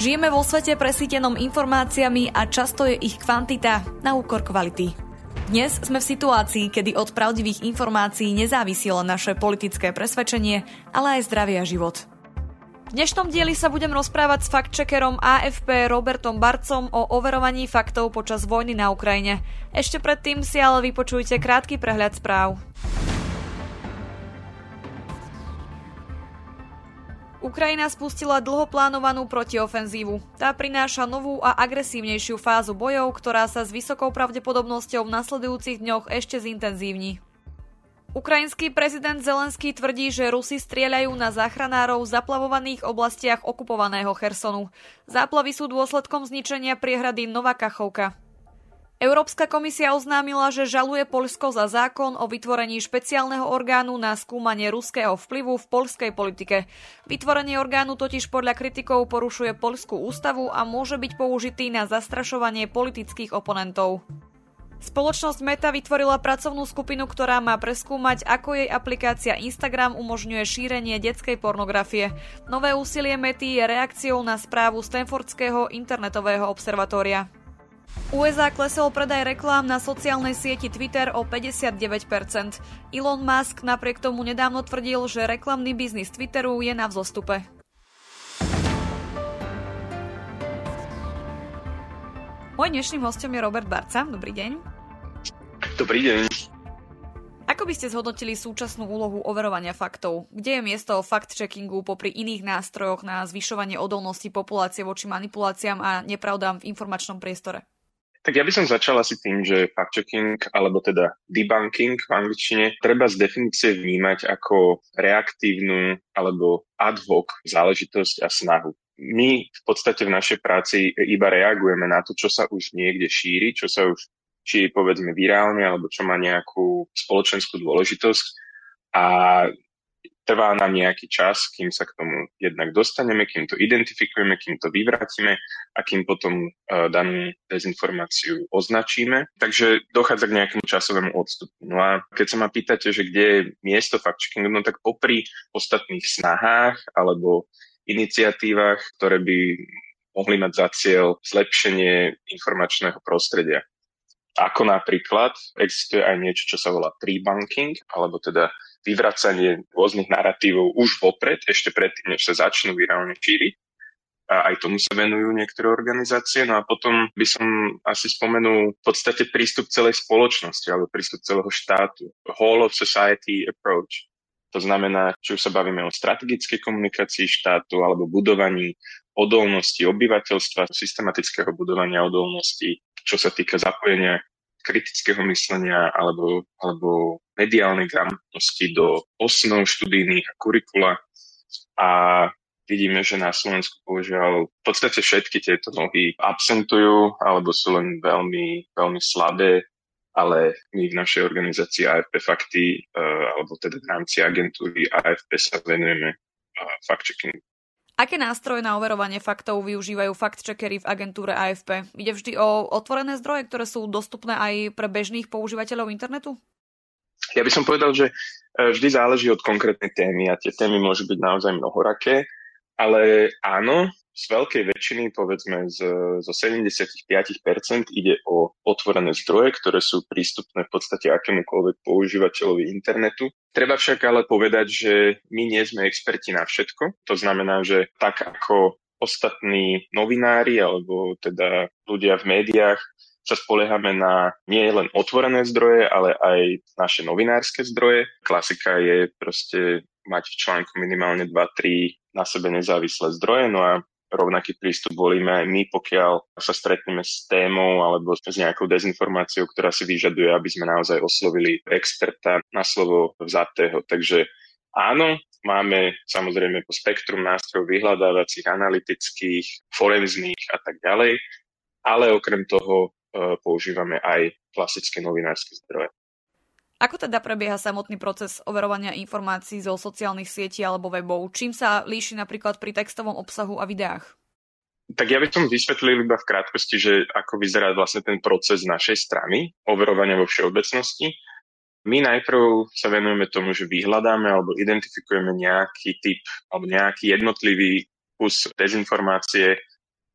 Žijeme vo svete presítenom informáciami a často je ich kvantita na úkor kvality. Dnes sme v situácii, kedy od pravdivých informácií nezávisí len naše politické presvedčenie, ale aj zdravie a život. V dnešnom dieli sa budem rozprávať s faktčekerom AFP Robertom Barcom o overovaní faktov počas vojny na Ukrajine. Ešte predtým si ale vypočujte krátky prehľad správ. Ukrajina spustila dlho plánovanú protiofenzívu. Tá prináša novú a agresívnejšiu fázu bojov, ktorá sa s vysokou pravdepodobnosťou v nasledujúcich dňoch ešte zintenzívni. Ukrajinský prezident Zelenský tvrdí, že Rusi strieľajú na záchranárov v zaplavovaných oblastiach okupovaného Chersonu. Záplavy sú dôsledkom zničenia priehrady Nová Kachovka. Európska komisia oznámila, že žaluje Polsko za zákon o vytvorení špeciálneho orgánu na skúmanie ruského vplyvu v polskej politike. Vytvorenie orgánu totiž podľa kritikov porušuje polskú ústavu a môže byť použitý na zastrašovanie politických oponentov. Spoločnosť Meta vytvorila pracovnú skupinu, ktorá má preskúmať, ako jej aplikácia Instagram umožňuje šírenie detskej pornografie. Nové úsilie Mety je reakciou na správu Stanfordského internetového observatória. USA klesol predaj reklám na sociálnej sieti Twitter o 59%. Elon Musk napriek tomu nedávno tvrdil, že reklamný biznis Twitteru je na vzostupe. Môj dnešným hostom je Robert Barca. Dobrý deň. Dobrý deň. Ako by ste zhodnotili súčasnú úlohu overovania faktov? Kde je miesto fact-checkingu popri iných nástrojoch na zvyšovanie odolnosti populácie voči manipuláciám a nepravdám v informačnom priestore? Tak ja by som začal asi tým, že fact-checking, alebo teda debunking v angličtine, treba z definície vnímať ako reaktívnu alebo ad hoc záležitosť a snahu. My v podstate v našej práci iba reagujeme na to, čo sa už niekde šíri, čo sa už šíri povedzme virálne, alebo čo má nejakú spoločenskú dôležitosť. A trvá nám nejaký čas, kým sa k tomu jednak dostaneme, kým to identifikujeme, kým to vyvrátime a kým potom uh, danú dezinformáciu označíme. Takže dochádza k nejakému časovému odstupu. No a keď sa ma pýtate, že kde je miesto fact-checkingu, no tak popri ostatných snahách alebo iniciatívach, ktoré by mohli mať za cieľ zlepšenie informačného prostredia. Ako napríklad existuje aj niečo, čo sa volá pre-banking, alebo teda vyvracanie rôznych narratívov už vopred, ešte predtým, než sa začnú virálne šíriť. A aj tomu sa venujú niektoré organizácie. No a potom by som asi spomenul v podstate prístup celej spoločnosti alebo prístup celého štátu. Whole of society approach. To znamená, či už sa bavíme o strategickej komunikácii štátu alebo budovaní odolnosti obyvateľstva, systematického budovania odolnosti, čo sa týka zapojenia kritického myslenia alebo, alebo mediálnej gramotnosti do osnov študijných a kurikula. A vidíme, že na Slovensku bohužiaľ v podstate všetky tieto nohy absentujú alebo sú len veľmi, veľmi slabé, ale my v našej organizácii AFP Fakty, uh, alebo teda v rámci agentúry AFP sa venujeme uh, fact-checkingu. Aké nástroje na overovanie faktov využívajú fact-checkery v agentúre AFP? Ide vždy o otvorené zdroje, ktoré sú dostupné aj pre bežných používateľov internetu? Ja by som povedal, že e, vždy záleží od konkrétnej témy a tie témy môžu byť naozaj mnohoraké, ale áno, z veľkej väčšiny, povedzme z, zo 75% ide o otvorené zdroje, ktoré sú prístupné v podstate akémukoľvek používateľovi internetu. Treba však ale povedať, že my nie sme experti na všetko. To znamená, že tak ako ostatní novinári alebo teda ľudia v médiách sa spoliehame na nie len otvorené zdroje, ale aj naše novinárske zdroje. Klasika je proste mať v článku minimálne 2-3 na sebe nezávislé zdroje, no a rovnaký prístup volíme aj my, pokiaľ sa stretneme s témou alebo s nejakou dezinformáciou, ktorá si vyžaduje, aby sme naozaj oslovili experta na slovo vzatého. Takže áno, máme samozrejme po spektrum nástrojov vyhľadávacích, analytických, forenzných a tak ďalej, ale okrem toho e, používame aj klasické novinárske zdroje. Ako teda prebieha samotný proces overovania informácií zo sociálnych sietí alebo webov? Čím sa líši napríklad pri textovom obsahu a videách? Tak ja by som vysvetlil iba v krátkosti, že ako vyzerá vlastne ten proces našej strany, overovania vo všeobecnosti. My najprv sa venujeme tomu, že vyhľadáme alebo identifikujeme nejaký typ alebo nejaký jednotlivý kus dezinformácie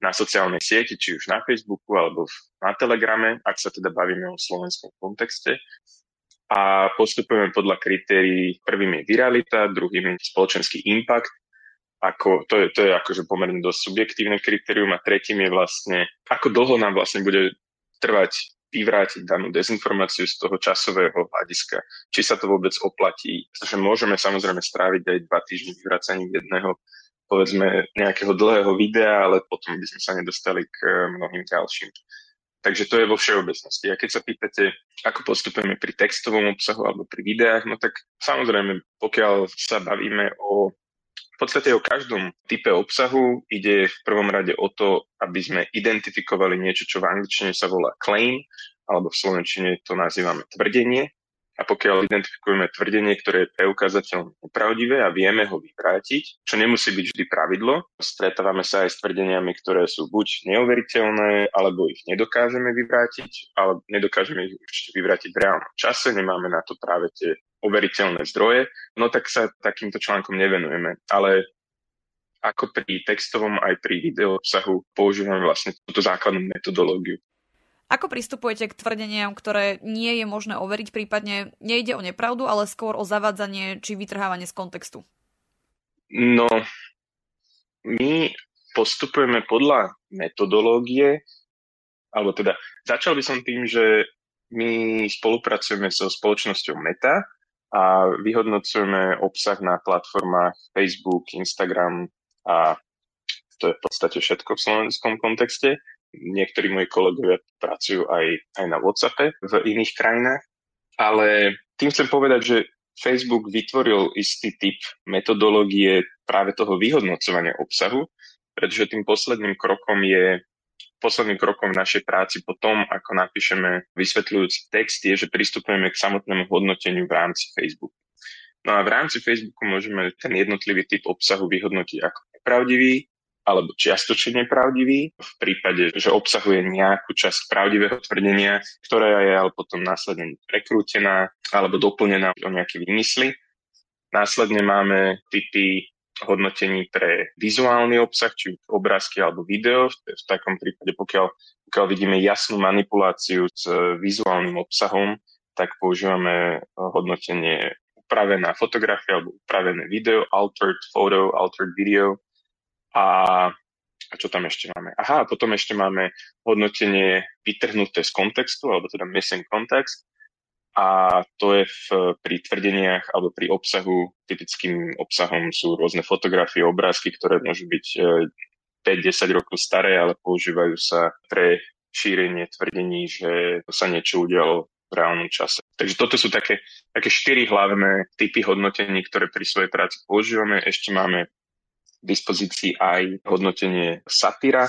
na sociálnej sieti, či už na Facebooku alebo na Telegrame, ak sa teda bavíme o slovenskom kontexte. A postupujeme podľa kritérií, prvým je viralita, druhým je spoločenský impact, ako, to, je, to je akože pomerne dosť subjektívne kritérium a tretím je vlastne, ako dlho nám vlastne bude trvať vyvrátiť danú dezinformáciu z toho časového hľadiska, či sa to vôbec oplatí. Pretože môžeme samozrejme stráviť aj dva týždne vyvracaním jedného povedzme nejakého dlhého videa, ale potom by sme sa nedostali k mnohým ďalším. Takže to je vo všeobecnosti. A keď sa pýtate, ako postupujeme pri textovom obsahu alebo pri videách, no tak samozrejme, pokiaľ sa bavíme o v podstate o každom type obsahu ide v prvom rade o to, aby sme identifikovali niečo, čo v angličtine sa volá claim, alebo v slovenčine to nazývame tvrdenie. A pokiaľ identifikujeme tvrdenie, ktoré je preukázateľne nepravdivé a vieme ho vyvrátiť, čo nemusí byť vždy pravidlo, stretávame sa aj s tvrdeniami, ktoré sú buď neuveriteľné, alebo ich nedokážeme vyvrátiť, alebo nedokážeme ich ešte vyvrátiť v reálnom čase, nemáme na to práve tie overiteľné zdroje, no tak sa takýmto článkom nevenujeme. Ale ako pri textovom aj pri video obsahu používame vlastne túto základnú metodológiu. Ako pristupujete k tvrdeniam, ktoré nie je možné overiť, prípadne nejde o nepravdu, ale skôr o zavádzanie či vytrhávanie z kontextu? No, my postupujeme podľa metodológie, alebo teda začal by som tým, že my spolupracujeme so spoločnosťou Meta, a vyhodnocujeme obsah na platformách Facebook, Instagram a to je v podstate všetko v slovenskom kontexte. Niektorí moji kolegovia pracujú aj, aj na WhatsAppe v iných krajinách, ale tým chcem povedať, že Facebook vytvoril istý typ metodológie práve toho vyhodnocovania obsahu, pretože tým posledným krokom je posledným krokom v našej práci po tom, ako napíšeme vysvetľujúci text, je, že pristupujeme k samotnému hodnoteniu v rámci Facebooku. No a v rámci Facebooku môžeme ten jednotlivý typ obsahu vyhodnotiť ako nepravdivý alebo čiastočne nepravdivý v prípade, že obsahuje nejakú časť pravdivého tvrdenia, ktorá je ale potom následne prekrútená alebo doplnená o nejaké výmysly. Následne máme typy hodnotení pre vizuálny obsah, či obrázky alebo video. V takom prípade, pokiaľ, pokiaľ vidíme jasnú manipuláciu s vizuálnym obsahom, tak používame hodnotenie upravená fotografia alebo upravené video, altered photo, altered video. A, a čo tam ešte máme? Aha, a potom ešte máme hodnotenie vytrhnuté z kontextu, alebo teda missing context a to je v, pri tvrdeniach alebo pri obsahu, typickým obsahom sú rôzne fotografie, obrázky, ktoré môžu byť 5-10 e, rokov staré, ale používajú sa pre šírenie tvrdení, že sa niečo udialo v reálnom čase. Takže toto sú také, také štyri hlavné typy hodnotení, ktoré pri svojej práci používame. Ešte máme dispozícii aj hodnotenie satyra,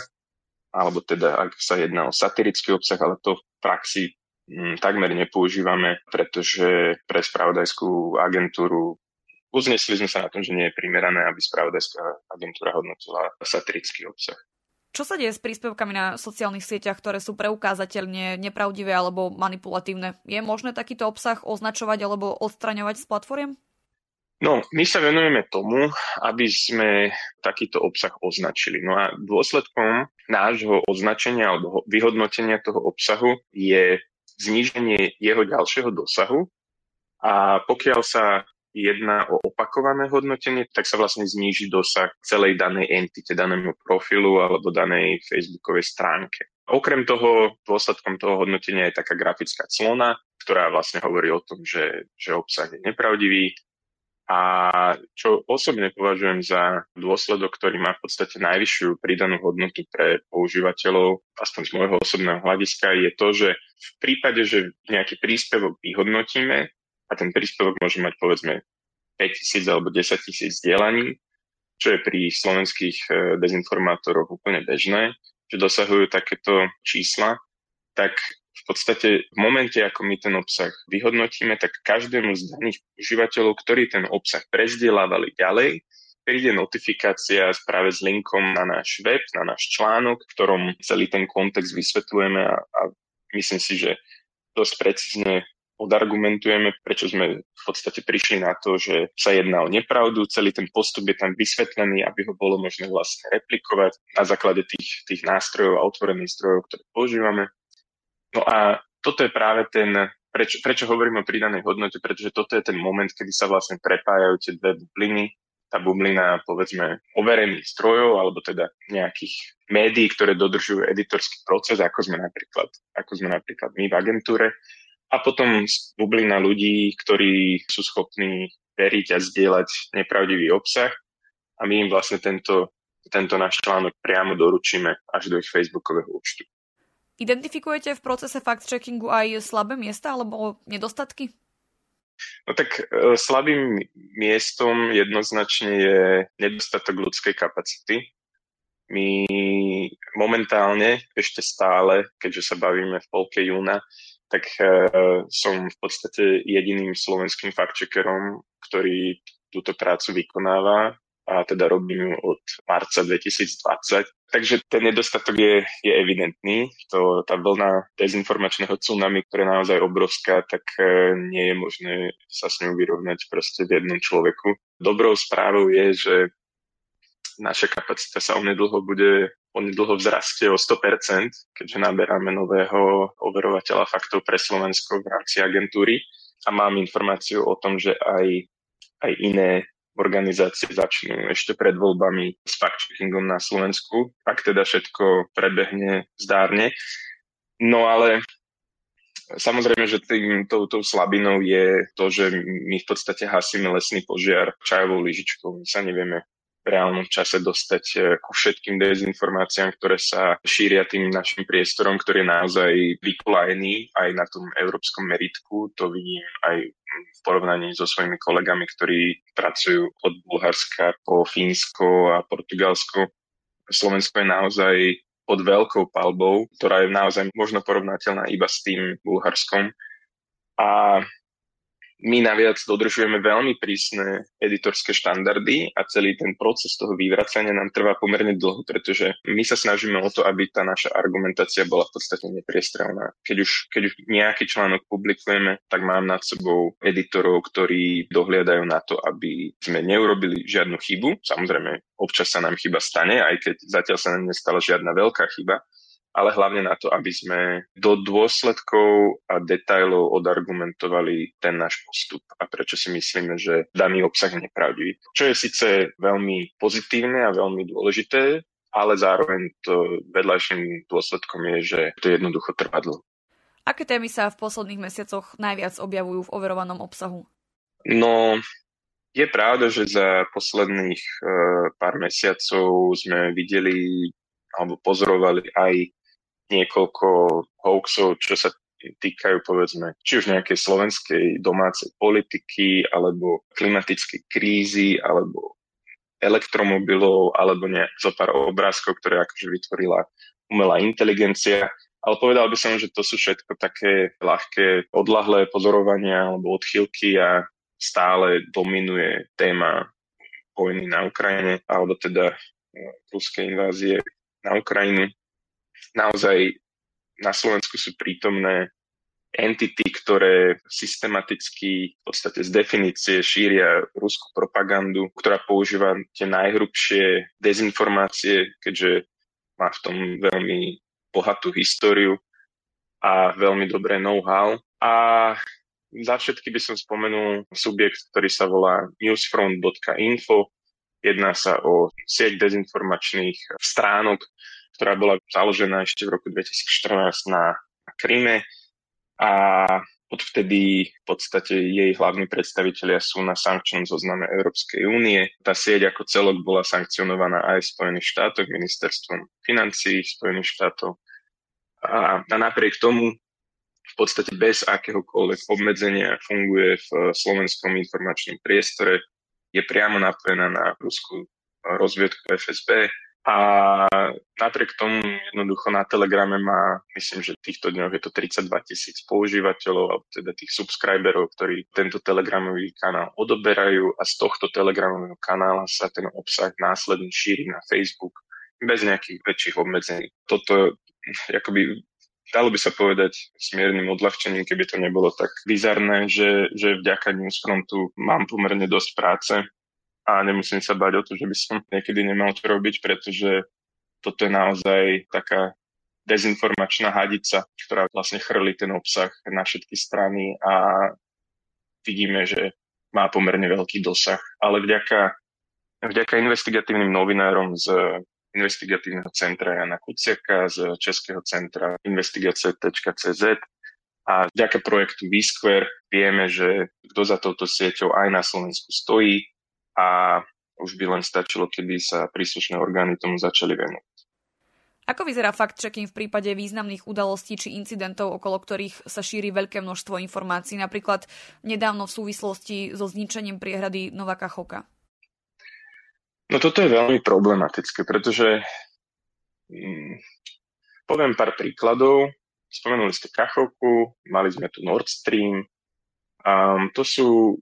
alebo teda ak sa jedná o satirický obsah, ale to v praxi Mm, takmer nepoužívame, pretože pre spravodajskú agentúru uznesli sme sa na tom, že nie je primerané, aby spravodajská agentúra hodnotila satirický obsah. Čo sa deje s príspevkami na sociálnych sieťach, ktoré sú preukázateľne nepravdivé alebo manipulatívne? Je možné takýto obsah označovať alebo odstraňovať z platformiem? No, my sa venujeme tomu, aby sme takýto obsah označili. No a dôsledkom nášho označenia alebo vyhodnotenia toho obsahu je zníženie jeho ďalšieho dosahu a pokiaľ sa jedná o opakované hodnotenie, tak sa vlastne zníži dosah celej danej entite, danému profilu alebo danej facebookovej stránke. Okrem toho, dôsledkom toho hodnotenia je taká grafická clona, ktorá vlastne hovorí o tom, že, že obsah je nepravdivý, a čo osobne považujem za dôsledok, ktorý má v podstate najvyššiu pridanú hodnotu pre používateľov, aspoň z môjho osobného hľadiska, je to, že v prípade, že nejaký príspevok vyhodnotíme a ten príspevok môže mať povedzme 5000 alebo 10 tisíc dielaní, čo je pri slovenských e, dezinformátoroch úplne bežné, že dosahujú takéto čísla, tak v podstate v momente, ako my ten obsah vyhodnotíme, tak každému z daných užívateľov, ktorí ten obsah prezdielávali ďalej, príde notifikácia práve s linkom na náš web, na náš článok, v ktorom celý ten kontext vysvetľujeme a, a myslím si, že dosť precízne odargumentujeme, prečo sme v podstate prišli na to, že sa jedná o nepravdu, celý ten postup je tam vysvetlený, aby ho bolo možné vlastne replikovať na základe tých, tých nástrojov a otvorených zdrojov, ktoré používame. No a toto je práve ten, prečo, prečo hovorím o pridanej hodnote, pretože toto je ten moment, kedy sa vlastne prepájajú tie dve bubliny, tá bublina, povedzme, overených strojov, alebo teda nejakých médií, ktoré dodržujú editorský proces, ako sme napríklad, ako sme napríklad my v agentúre, a potom bublina ľudí, ktorí sú schopní veriť a zdieľať nepravdivý obsah. A my im vlastne tento, tento náš článok priamo doručíme až do ich facebookového účtu. Identifikujete v procese fact-checkingu aj slabé miesta alebo nedostatky? No tak e, slabým miestom jednoznačne je nedostatok ľudskej kapacity. My momentálne ešte stále, keďže sa bavíme v polke júna, tak uh, som v podstate jediným slovenským fact-checkerom, ktorý túto prácu vykonáva a teda robím ju od marca 2020. Takže ten nedostatok je, je evidentný. To, tá vlna dezinformačného tsunami, ktorá je naozaj obrovská, tak uh, nie je možné sa s ňou vyrovnať proste v jednom človeku. Dobrou správou je, že naša kapacita sa onedlho bude onedlho vzrastie o 100%, keďže naberáme nového overovateľa faktov pre Slovensko v rámci agentúry a mám informáciu o tom, že aj, aj iné organizácie začnú ešte pred voľbami s fact-checkingom na Slovensku, ak teda všetko prebehne zdárne. No ale Samozrejme, že tým, tou, tou slabinou je to, že my v podstate hasíme lesný požiar čajovou lyžičkou. My sa nevieme reálnom čase dostať eh, ku všetkým dezinformáciám, ktoré sa šíria tým našim priestorom, ktorý je naozaj vykolajený aj na tom európskom meritku. To vidím aj v porovnaní so svojimi kolegami, ktorí pracujú od Bulharska po Fínsko a Portugalsko. Slovensko je naozaj pod veľkou palbou, ktorá je naozaj možno porovnateľná iba s tým Bulharskom. A my naviac dodržujeme veľmi prísne editorské štandardy a celý ten proces toho vyvracania nám trvá pomerne dlho, pretože my sa snažíme o to, aby tá naša argumentácia bola v podstate nepriestrelná. Keď už, keď už nejaký článok publikujeme, tak mám nad sebou editorov, ktorí dohliadajú na to, aby sme neurobili žiadnu chybu. Samozrejme, občas sa nám chyba stane, aj keď zatiaľ sa nám nestala žiadna veľká chyba, ale hlavne na to, aby sme do dôsledkov a detajlov odargumentovali ten náš postup a prečo si myslíme, že daný obsah je nepravdivý. Čo je síce veľmi pozitívne a veľmi dôležité, ale zároveň to vedľajším dôsledkom je, že to jednoducho trvá dlho. Aké témy sa v posledných mesiacoch najviac objavujú v overovanom obsahu? No, je pravda, že za posledných uh, pár mesiacov sme videli alebo pozorovali aj niekoľko hoaxov, čo sa týkajú povedzme či už nejakej slovenskej domácej politiky alebo klimatickej krízy alebo elektromobilov alebo nejak zo pár obrázkov, ktoré akože vytvorila umelá inteligencia. Ale povedal by som, že to sú všetko také ľahké odlahlé pozorovania alebo odchylky a stále dominuje téma vojny na Ukrajine alebo teda ruskej invázie na Ukrajinu naozaj na Slovensku sú prítomné entity, ktoré systematicky v podstate z definície šíria ruskú propagandu, ktorá používa tie najhrubšie dezinformácie, keďže má v tom veľmi bohatú históriu a veľmi dobré know-how. A za všetky by som spomenul subjekt, ktorý sa volá newsfront.info. Jedná sa o sieť dezinformačných stránok, ktorá bola založená ešte v roku 2014 na Kryme a odvtedy v podstate jej hlavní predstavitelia sú na sankčnom zozname Európskej únie. Tá sieť ako celok bola sankcionovaná aj Spojených štátoch, ministerstvom financí Spojených štátov. A, a napriek tomu v podstate bez akéhokoľvek obmedzenia funguje v slovenskom informačnom priestore, je priamo napojená na ruskú rozviedku FSB, a napriek tomu jednoducho na Telegrame má, myslím, že v týchto dňoch je to 32 tisíc používateľov, alebo teda tých subscriberov, ktorí tento telegramový kanál odoberajú a z tohto telegramového kanála sa ten obsah následne šíri na Facebook bez nejakých väčších obmedzení. Toto akoby dalo by sa povedať smiernym odľahčením, keby to nebolo tak bizarné, že, že vďaka Newsfrontu mám pomerne dosť práce a nemusím sa bať o to, že by som niekedy nemal čo robiť, pretože toto je naozaj taká dezinformačná hadica, ktorá vlastne chrli ten obsah na všetky strany a vidíme, že má pomerne veľký dosah. Ale vďaka, vďaka investigatívnym novinárom z investigatívneho centra Jana Kuciaka, z Českého centra investigace.cz a vďaka projektu Vsquare vieme, že kto za touto sieťou aj na Slovensku stojí a už by len stačilo, keby sa príslušné orgány tomu začali venovať. Ako vyzerá fact-checking v prípade významných udalostí či incidentov, okolo ktorých sa šíri veľké množstvo informácií, napríklad nedávno v súvislosti so zničením priehrady Novaka Choka? No toto je veľmi problematické, pretože hm, poviem pár príkladov. Spomenuli ste Kachovku, mali sme tu Nord Stream. Um, to sú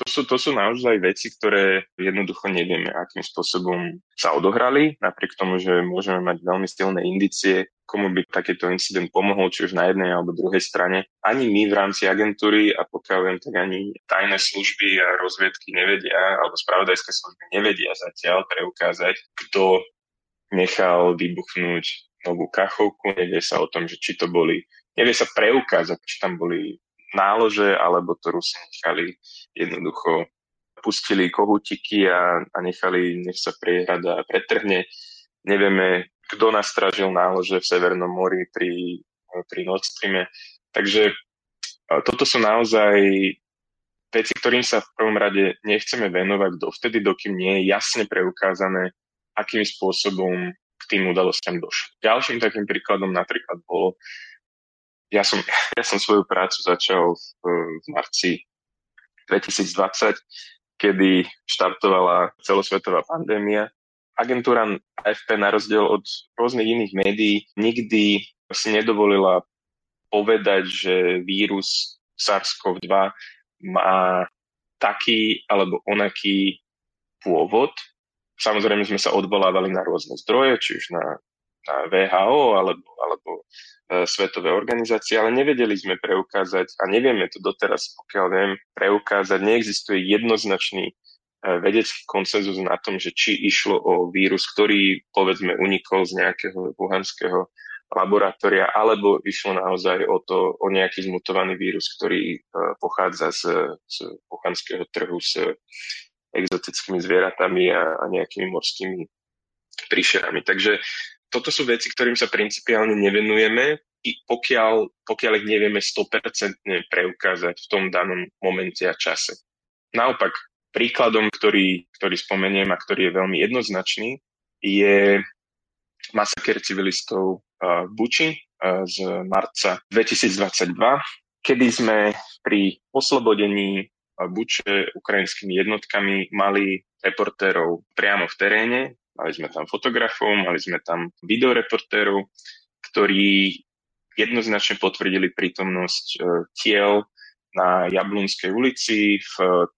to sú, to sú naozaj veci, ktoré jednoducho nevieme, akým spôsobom sa odohrali, napriek tomu, že môžeme mať veľmi silné indície, komu by takýto incident pomohol, či už na jednej alebo druhej strane. Ani my v rámci agentúry, a pokiaľ viem, tak ani tajné služby a rozviedky nevedia, alebo spravodajské služby nevedia zatiaľ preukázať, kto nechal vybuchnúť novú kachovku, nevie sa o tom, že či to boli, nevie sa preukázať, či tam boli nálože, alebo to Rusi nechali jednoducho pustili kohutiky a, a nechali, nech sa priehrada pretrhne. Nevieme, kto nastražil nálože v Severnom mori pri, pri Nord Streame. Takže toto sú naozaj veci, ktorým sa v prvom rade nechceme venovať dovtedy, dokým nie je jasne preukázané, akým spôsobom k tým udalostiam došlo. Ďalším takým príkladom napríklad bolo, ja som, ja som svoju prácu začal v, v marci 2020, kedy štartovala celosvetová pandémia. Agentúra AFP na rozdiel od rôznych iných médií nikdy si nedovolila povedať, že vírus SARS-CoV-2 má taký alebo onaký pôvod. Samozrejme sme sa odvolávali na rôzne zdroje, či už na, VHO alebo, alebo E, svetové organizácie, ale nevedeli sme preukázať a nevieme to doteraz, pokiaľ viem, preukázať. Neexistuje jednoznačný e, vedecký konsenzus na tom, že či išlo o vírus, ktorý povedzme unikol z nejakého wuhanského laboratória, alebo išlo naozaj o to, o nejaký zmutovaný vírus, ktorý e, pochádza z, z wuhanského trhu s exotickými zvieratami a, a nejakými morskými príšerami. Takže toto sú veci, ktorým sa principiálne nevenujeme, pokiaľ, pokiaľ ich nevieme 100% preukázať v tom danom momente a čase. Naopak, príkladom, ktorý, ktorý spomeniem a ktorý je veľmi jednoznačný, je masaker civilistov v Buči z marca 2022, kedy sme pri oslobodení Buče ukrajinskými jednotkami mali reportérov priamo v teréne, Mali sme tam fotografov, mali sme tam videoreportérov, ktorí jednoznačne potvrdili prítomnosť e, tiel na Jablunskej ulici v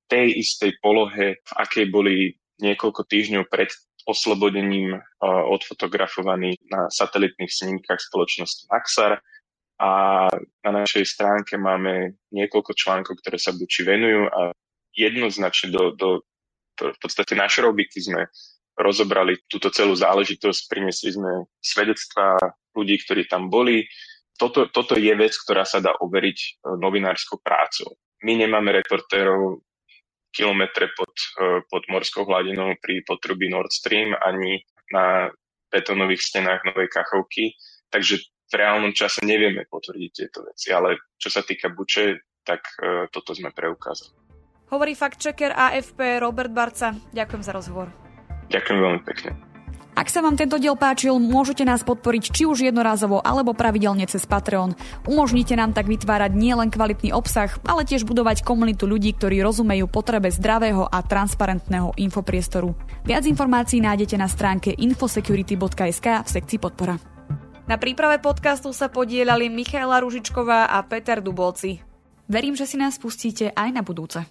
tej istej polohe, v akej boli niekoľko týždňov pred oslobodením e, odfotografovaní na satelitných snímkach spoločnosti Maxar. A na našej stránke máme niekoľko článkov, ktoré sa buči venujú a jednoznačne do, do v podstate naše robíky sme rozobrali túto celú záležitosť, priniesli sme svedectvá ľudí, ktorí tam boli. Toto, toto je vec, ktorá sa dá overiť e, novinárskou prácou. My nemáme reportérov kilometre pod, e, pod morskou hladinou pri potrubí Nord Stream ani na betónových stenách Novej Kachovky, takže v reálnom čase nevieme potvrdiť tieto veci, ale čo sa týka Buče, tak uh, toto sme preukázali. Hovorí fakt-checker AFP Robert Barca. Ďakujem za rozhovor. Ďakujem veľmi pekne. Ak sa vám tento diel páčil, môžete nás podporiť či už jednorázovo alebo pravidelne cez Patreon. Umožnite nám tak vytvárať nielen kvalitný obsah, ale tiež budovať komunitu ľudí, ktorí rozumejú potrebe zdravého a transparentného infopriestoru. Viac informácií nájdete na stránke infosecurity.sk v sekcii podpora. Na príprave podcastu sa podielali Michaela Ružičková a Peter Dubovci. Verím, že si nás pustíte aj na budúce.